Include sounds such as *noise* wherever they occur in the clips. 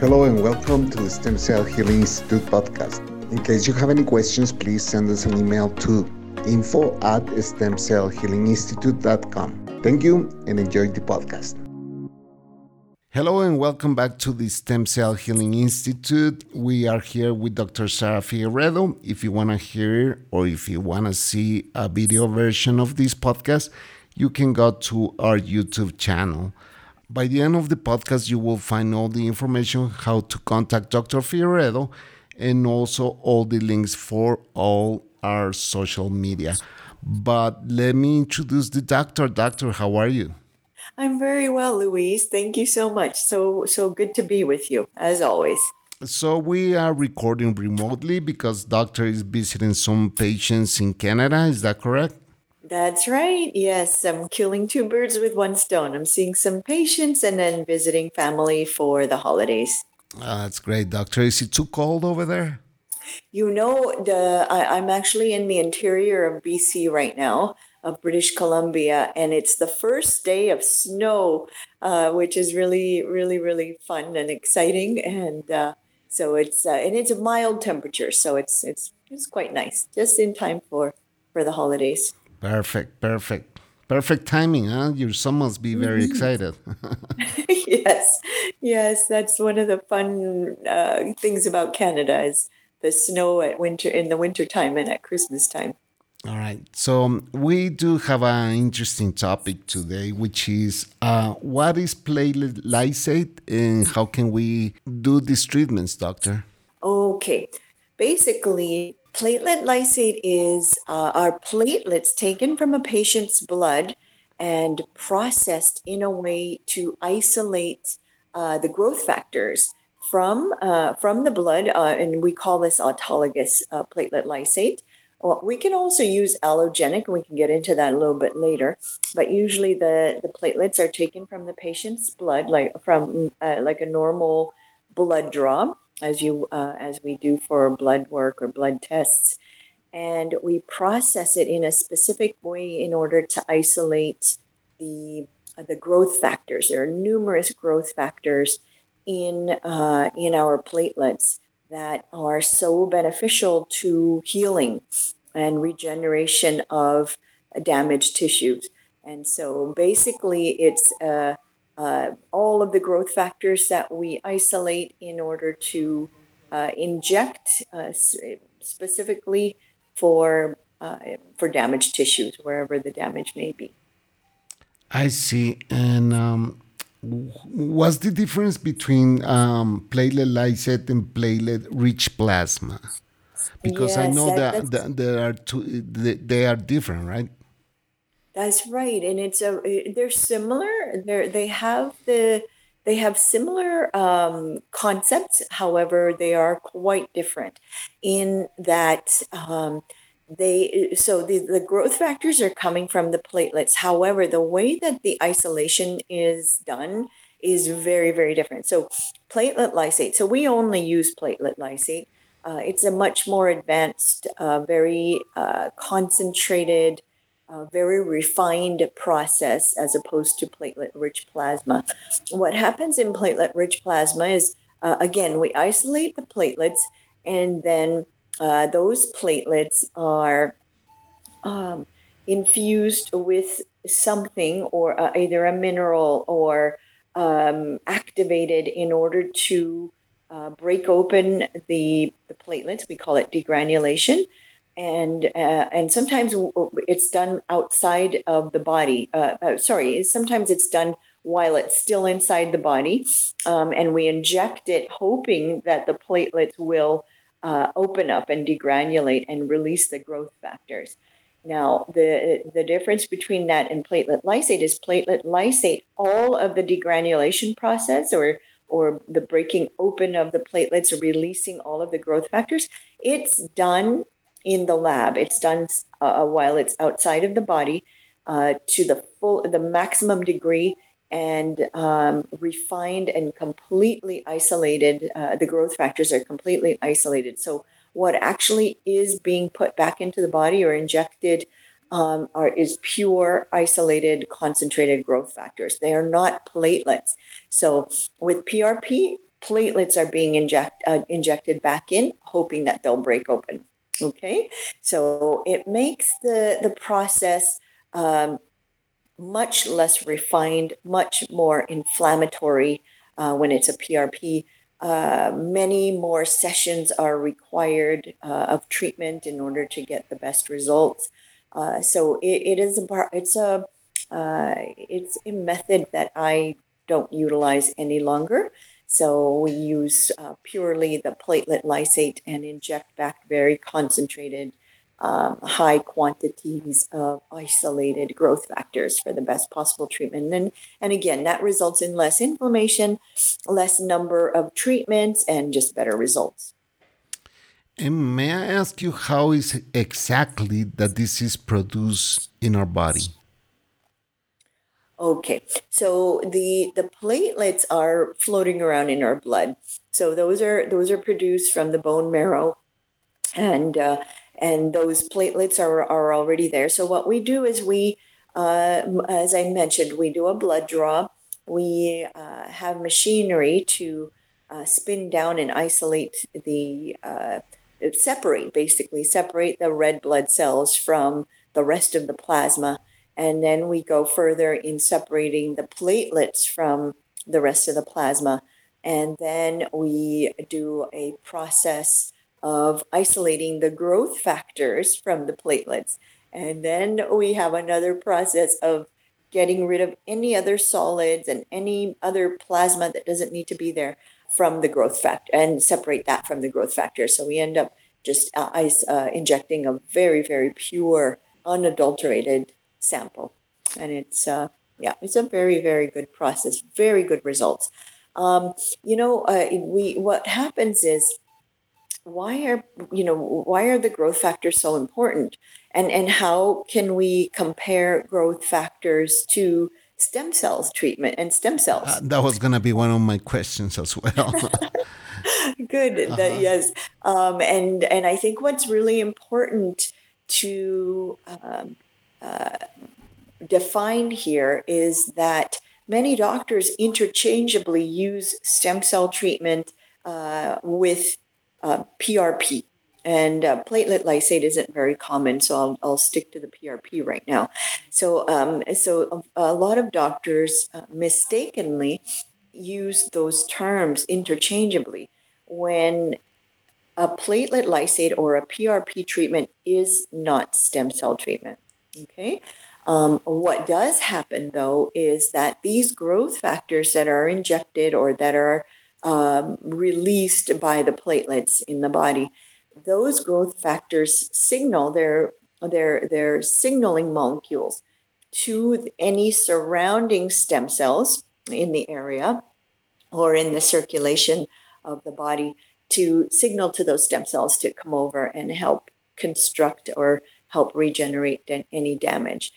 Hello and welcome to the Stem Cell Healing Institute podcast. In case you have any questions, please send us an email to info at stemcellhealinginstitute.com. Thank you and enjoy the podcast. Hello and welcome back to the Stem Cell Healing Institute. We are here with Dr. Zahra Figueredo. If you want to hear or if you want to see a video version of this podcast, you can go to our YouTube channel. By the end of the podcast, you will find all the information how to contact Dr. Figueredo and also all the links for all our social media. But let me introduce the doctor. Doctor, how are you? I'm very well, Louise. Thank you so much. So so good to be with you as always. So we are recording remotely because doctor is visiting some patients in Canada. Is that correct? That's right. Yes, I'm killing two birds with one stone. I'm seeing some patients and then visiting family for the holidays. Oh, that's great, doctor. Is it too cold over there? You know, the I, I'm actually in the interior of BC right now, of British Columbia, and it's the first day of snow, uh, which is really, really, really fun and exciting. And uh, so it's uh, and it's a mild temperature, so it's it's it's quite nice, just in time for for the holidays. Perfect, perfect. Perfect timing, huh? Your son must be very mm-hmm. excited. *laughs* *laughs* yes, yes, that's one of the fun uh, things about Canada is the snow at winter in the winter time and at Christmas time. All right, so um, we do have an interesting topic today, which is uh, what is platelet lysate and how can we do these treatments, doctor? Okay, basically, Platelet lysate is uh, our platelets taken from a patient's blood and processed in a way to isolate uh, the growth factors from uh, from the blood, uh, and we call this autologous uh, platelet lysate. Well, we can also use allogenic, and we can get into that a little bit later. But usually, the the platelets are taken from the patient's blood, like from uh, like a normal blood draw, as you uh, as we do for blood work or blood tests. And we process it in a specific way in order to isolate the uh, the growth factors. There are numerous growth factors in uh, in our platelets that are so beneficial to healing and regeneration of damaged tissues. And so basically it's uh, uh, all of the growth factors that we isolate in order to uh, inject uh, specifically for uh, for damaged tissues wherever the damage may be. I see. And um, what's the difference between um, platelet lysate and platelet rich plasma? Because yes, I know that, that, there are two, they are different, right? That's right, and it's a they're similar. They they have the they have similar um, concepts. However, they are quite different in that um, they so the, the growth factors are coming from the platelets. However, the way that the isolation is done is very very different. So platelet lysate. So we only use platelet lysate. Uh, it's a much more advanced, uh, very uh, concentrated a very refined process as opposed to platelet rich plasma. What happens in platelet rich plasma is, uh, again, we isolate the platelets and then uh, those platelets are um, infused with something or uh, either a mineral or um, activated in order to uh, break open the, the platelets. We call it degranulation and uh, and sometimes it's done outside of the body. Uh, uh, sorry, sometimes it's done while it's still inside the body, um, and we inject it, hoping that the platelets will uh, open up and degranulate and release the growth factors. Now, the the difference between that and platelet lysate is platelet lysate, all of the degranulation process or or the breaking open of the platelets or releasing all of the growth factors, it's done in the lab. It's done uh, while it's outside of the body uh, to the full, the maximum degree, and um, refined and completely isolated. Uh, the growth factors are completely isolated. So what actually is being put back into the body or injected um, are is pure isolated concentrated growth factors. They are not platelets. So with PRP, platelets are being inject, uh, injected back in, hoping that they'll break open. Okay, so it makes the the process um, much less refined, much more inflammatory uh, when it's a PRP. Uh, many more sessions are required uh, of treatment in order to get the best results. Uh, so it, it is a it's a uh, it's a method that I don't utilize any longer. So we use uh, purely the platelet lysate and inject back very concentrated um, high quantities of isolated growth factors for the best possible treatment. And, and again, that results in less inflammation, less number of treatments, and just better results. And may I ask you how is exactly that this is produced in our body? Okay, so the the platelets are floating around in our blood. So those are those are produced from the bone marrow, and uh, and those platelets are, are already there. So what we do is we, uh, as I mentioned, we do a blood draw. We uh, have machinery to uh, spin down and isolate the, uh, separate, basically separate the red blood cells from the rest of the plasma. And then we go further in separating the platelets from the rest of the plasma. And then we do a process of isolating the growth factors from the platelets. And then we have another process of getting rid of any other solids and any other plasma that doesn't need to be there from the growth factor and separate that from the growth factor. So we end up just uh, ice, uh, injecting a very, very pure, unadulterated sample. And it's, uh, yeah, it's a very, very good process, very good results. Um, you know, uh, we what happens is why are you know why are the growth factors so important and and how can we compare growth factors to stem cells treatment and stem cells uh, that was going to be one of my questions as well *laughs* good uh-huh. that, yes um, and and i think what's really important to um, uh, define here is that many doctors interchangeably use stem cell treatment uh, with uh, PRP. And uh, platelet lysate isn't very common, so I'll, I'll stick to the PRP right now. So, um, so a, a, lot of doctors uh, mistakenly use those terms interchangeably when a platelet lysate or a PRP treatment is not stem cell treatment. Okay. Um, what does happen though is that these growth factors that are injected or that are um, released by the platelets in the body. Those growth factors signal their their their signaling molecules to any surrounding stem cells in the area or in the circulation of the body to signal to those stem cells to come over and help construct or help regenerate any damage.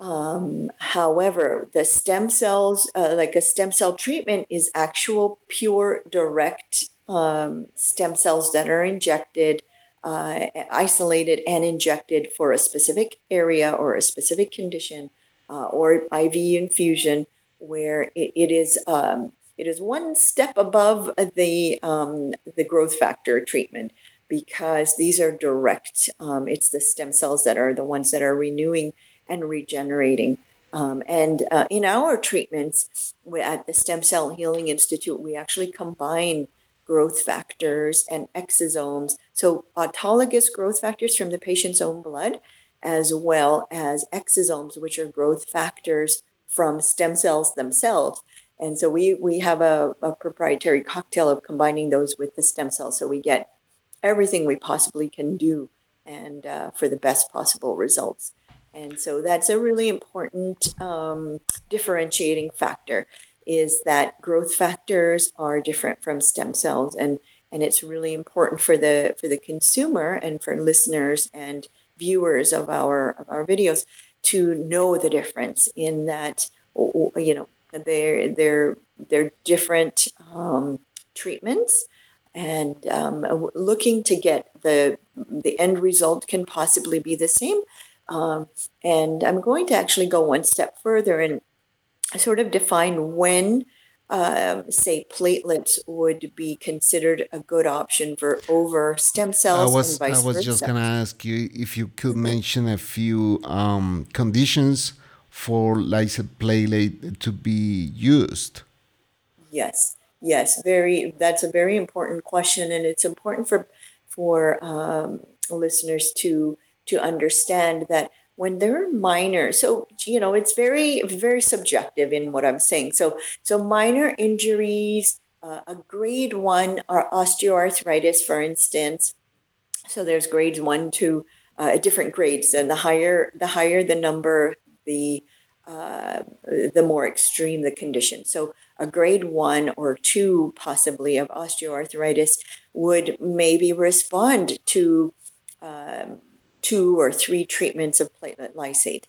Um, however, the stem cells, uh, like a stem cell treatment, is actual pure direct um, stem cells that are injected, uh, isolated, and injected for a specific area or a specific condition, uh, or IV infusion, where it, it is um, it is one step above the um, the growth factor treatment because these are direct. Um, it's the stem cells that are the ones that are renewing and regenerating. Um, and uh, in our treatments at the Stem Cell Healing Institute, we actually combine growth factors and exosomes. So, autologous growth factors from the patient's own blood, as well as exosomes, which are growth factors from stem cells themselves. And so, we, we have a, a proprietary cocktail of combining those with the stem cells. So, we get everything we possibly can do and uh, for the best possible results. And so that's a really important um, differentiating factor is that growth factors are different from stem cells and and it's really important for the for the consumer and for listeners and viewers of our of our videos to know the difference in that you know they're they're they're different um, treatments and um, looking to get the the end result can possibly be the same um, and I'm going to actually go one step further and sort of define when um, say platelets would be considered a good option for over stem cells I was and vice I was just gonna ask you if you could mention a few um, conditions for lysate platelet to be used. Yes, yes, very. That's a very important question, and it's important for for um, listeners to to understand that when they're minor, so you know, it's very very subjective in what I'm saying. So so minor injuries, uh, a grade one or osteoarthritis, for instance. So there's grades one to uh, different grades, and the higher the higher the number, the uh, the more extreme the condition. So, a grade one or two, possibly, of osteoarthritis would maybe respond to um, two or three treatments of platelet lysate.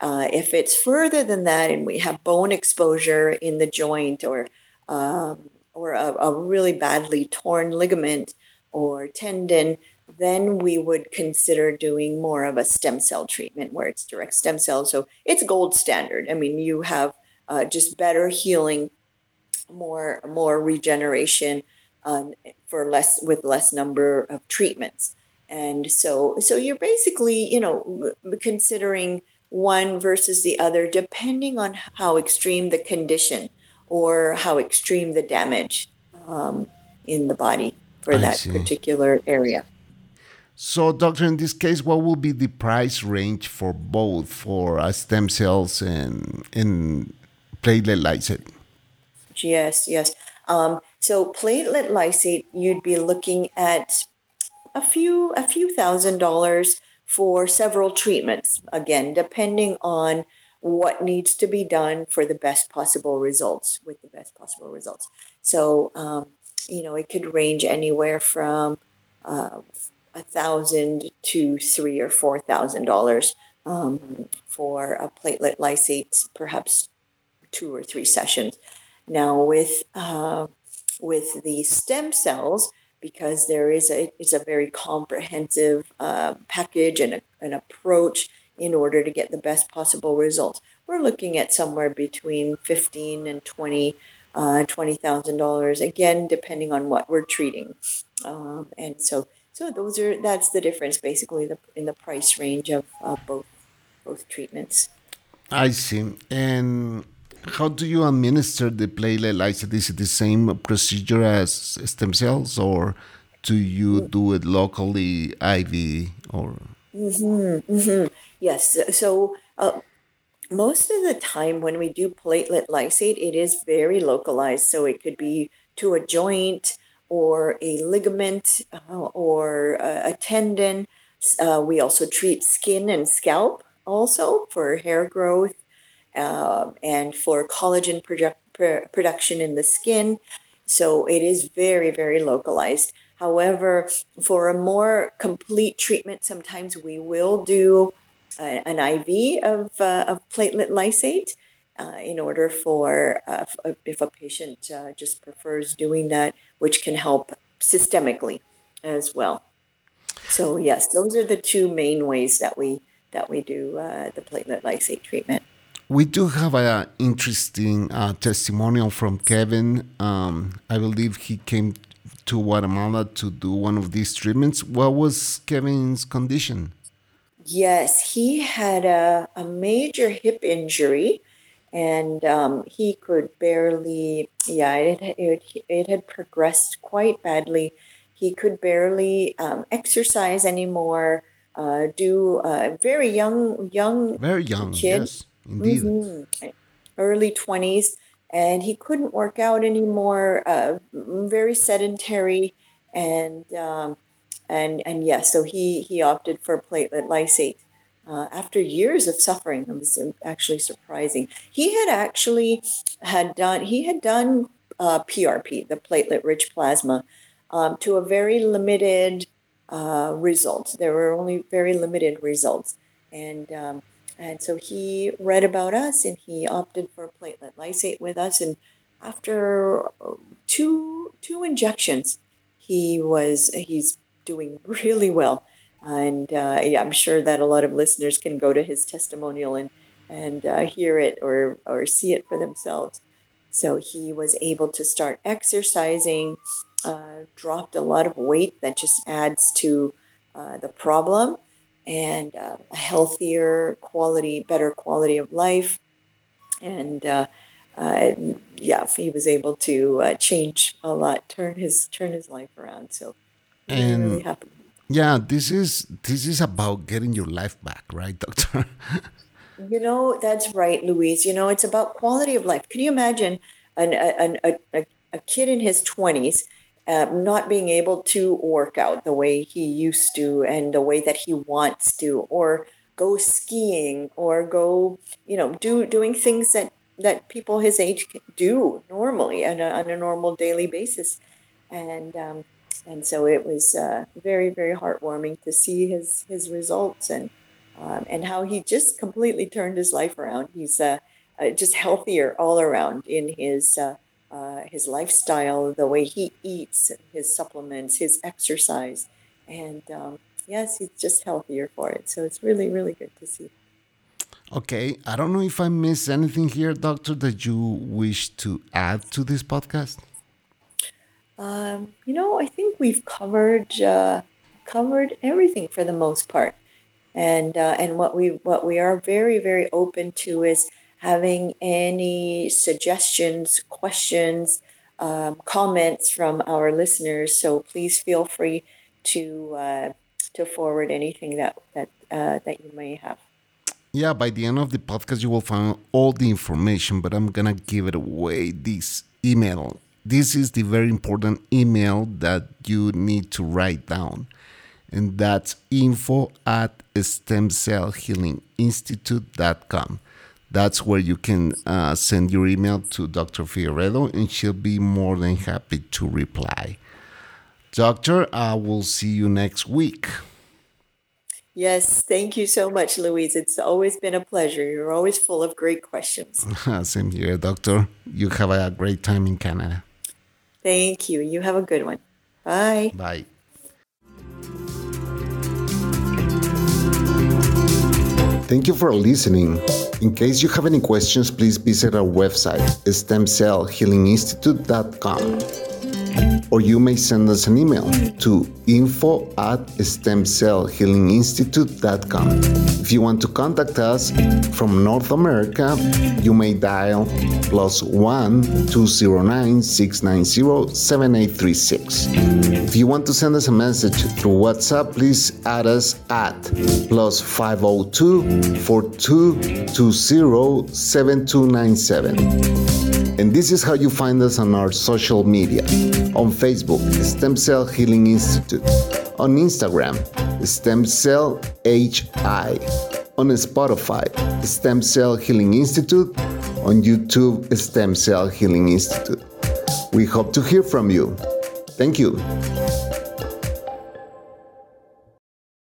Uh, if it's further than that, and we have bone exposure in the joint or um, or a, a really badly torn ligament or tendon, then we would consider doing more of a stem cell treatment where it's direct stem cells. So it's gold standard. I mean, you have uh, just better healing, more more regeneration um, for less with less number of treatments. And so so you're basically you know considering one versus the other depending on how extreme the condition or how extreme the damage um, in the body for I that see. particular area. So, doctor, in this case, what will be the price range for both for uh, stem cells and and platelet lysate? Yes, yes. Um, so platelet lysate, you'd be looking at a few a few thousand dollars for several treatments. Again, depending on what needs to be done for the best possible results with the best possible results. So, um, you know, it could range anywhere from uh, a thousand to three or four thousand dollars um, for a platelet lysate, perhaps two or three sessions. Now, with uh, with the stem cells, because there is a it's a very comprehensive uh, package and a, an approach in order to get the best possible results. We're looking at somewhere between fifteen and twenty. Uh, twenty thousand dollars again, depending on what we're treating, um, and so so those are that's the difference basically the, in the price range of uh, both both treatments. I see. And how do you administer the platelet lysate? Is it the same procedure as stem cells, or do you do it locally, IV, or? Yes. So uh, most of the time when we do platelet lysate, it is very localized. So it could be to a joint or a ligament uh, or a, a tendon. Uh, we also treat skin and scalp also for hair growth uh, and for collagen produ- pr- production in the skin. So it is very, very localized. However, for a more complete treatment, sometimes we will do uh, an IV of, uh, of platelet lysate uh, in order for uh, if a patient uh, just prefers doing that, which can help systemically as well. So yes, those are the two main ways that we that we do uh, the platelet lysate treatment. We do have an interesting uh, testimonial from Kevin. Um, I believe he came to Guatemala to do one of these treatments. What was Kevin's condition? Yes, he had a, a major hip injury and um, he could barely, yeah, it, it, it had progressed quite badly. He could barely um, exercise anymore, uh, do a very young, young Very young, kid. yes, indeed. Mhm. early 20s and he couldn't work out anymore uh, very sedentary and um, and and yes so he he opted for platelet lysate uh, after years of suffering it was actually surprising he had actually had done he had done uh, prp the platelet rich plasma um, to a very limited uh, result there were only very limited results and um, and so he read about us and he opted for platelet lysate with us. And after uh, two two injections, he was he's doing *laughs* really well. And uh, yeah, I'm sure that a lot of listeners can go to his testimonial and and uh, hear it or or see it for themselves. So he was able to start exercising, uh, dropped a lot of weight that just adds to uh, the problem, and uh, a healthier quality, better quality of life. And uh, uh, yeah, he was able to uh, change a lot, turn his turn his life around. So and really happy. Yeah, this is this is about getting your life back, right, doctor? *laughs* you know, that's right, Louise. You know, it's about quality of life. Can you imagine an, an, a, a, a kid in his twenties uh, not being able to work out the way he used to and the way that he wants to, or go skiing, or go, you know, do doing things that that people his age can do normally on a, on a normal daily basis. And, um, and so it was uh, very, very heartwarming to see his, his results and, um, and how he just completely turned his life around. He's uh, uh, just healthier all around in his, uh, his lifestyle, the way he eats, his supplements, his exercise. And um, yes, he's just healthier for it. So it's really, really good to see. Okay, I don't know if I missed anything here, Doctor, that you wish to add to this podcast. Um, you know, I think we've covered uh, covered everything for the most part, and uh, and what we what we are very very open to is having any suggestions, questions, um, comments from our listeners. So please feel free to uh, to forward anything that that uh, that you may have yeah, by the end of the podcast, you will find all the information, but I'm to give it away this email. This is the very important email that you need to write down. And that's info at stemcellhealinginstitute.com. That's where you can uh, send your email to Dr. Figueredo, and she'll be more than happy to reply. Doctor, I will see you next week. Yes, thank you so much, Louise. It's always been a pleasure. You're always full of great questions. *laughs* Same here, Doctor. You have a great time in Canada. Thank you. You have a good one. Bye. Bye. Thank you for listening. In case you have any questions, please visit our website, stemcellhealinginstitute.com or you may send us an email to info at stemcellhealinginstitute.com. If you want to contact us from North America, you may dial plus 1 209 690 7836. If you want to send us a message through WhatsApp, please add us at plus 502 4220 7297. And this is how you find us on our social media. On Facebook, Stem Cell Healing Institute. On Instagram, Stem Cell HI. On Spotify, Stem Cell Healing Institute. On YouTube, Stem Cell Healing Institute. We hope to hear from you. Thank you.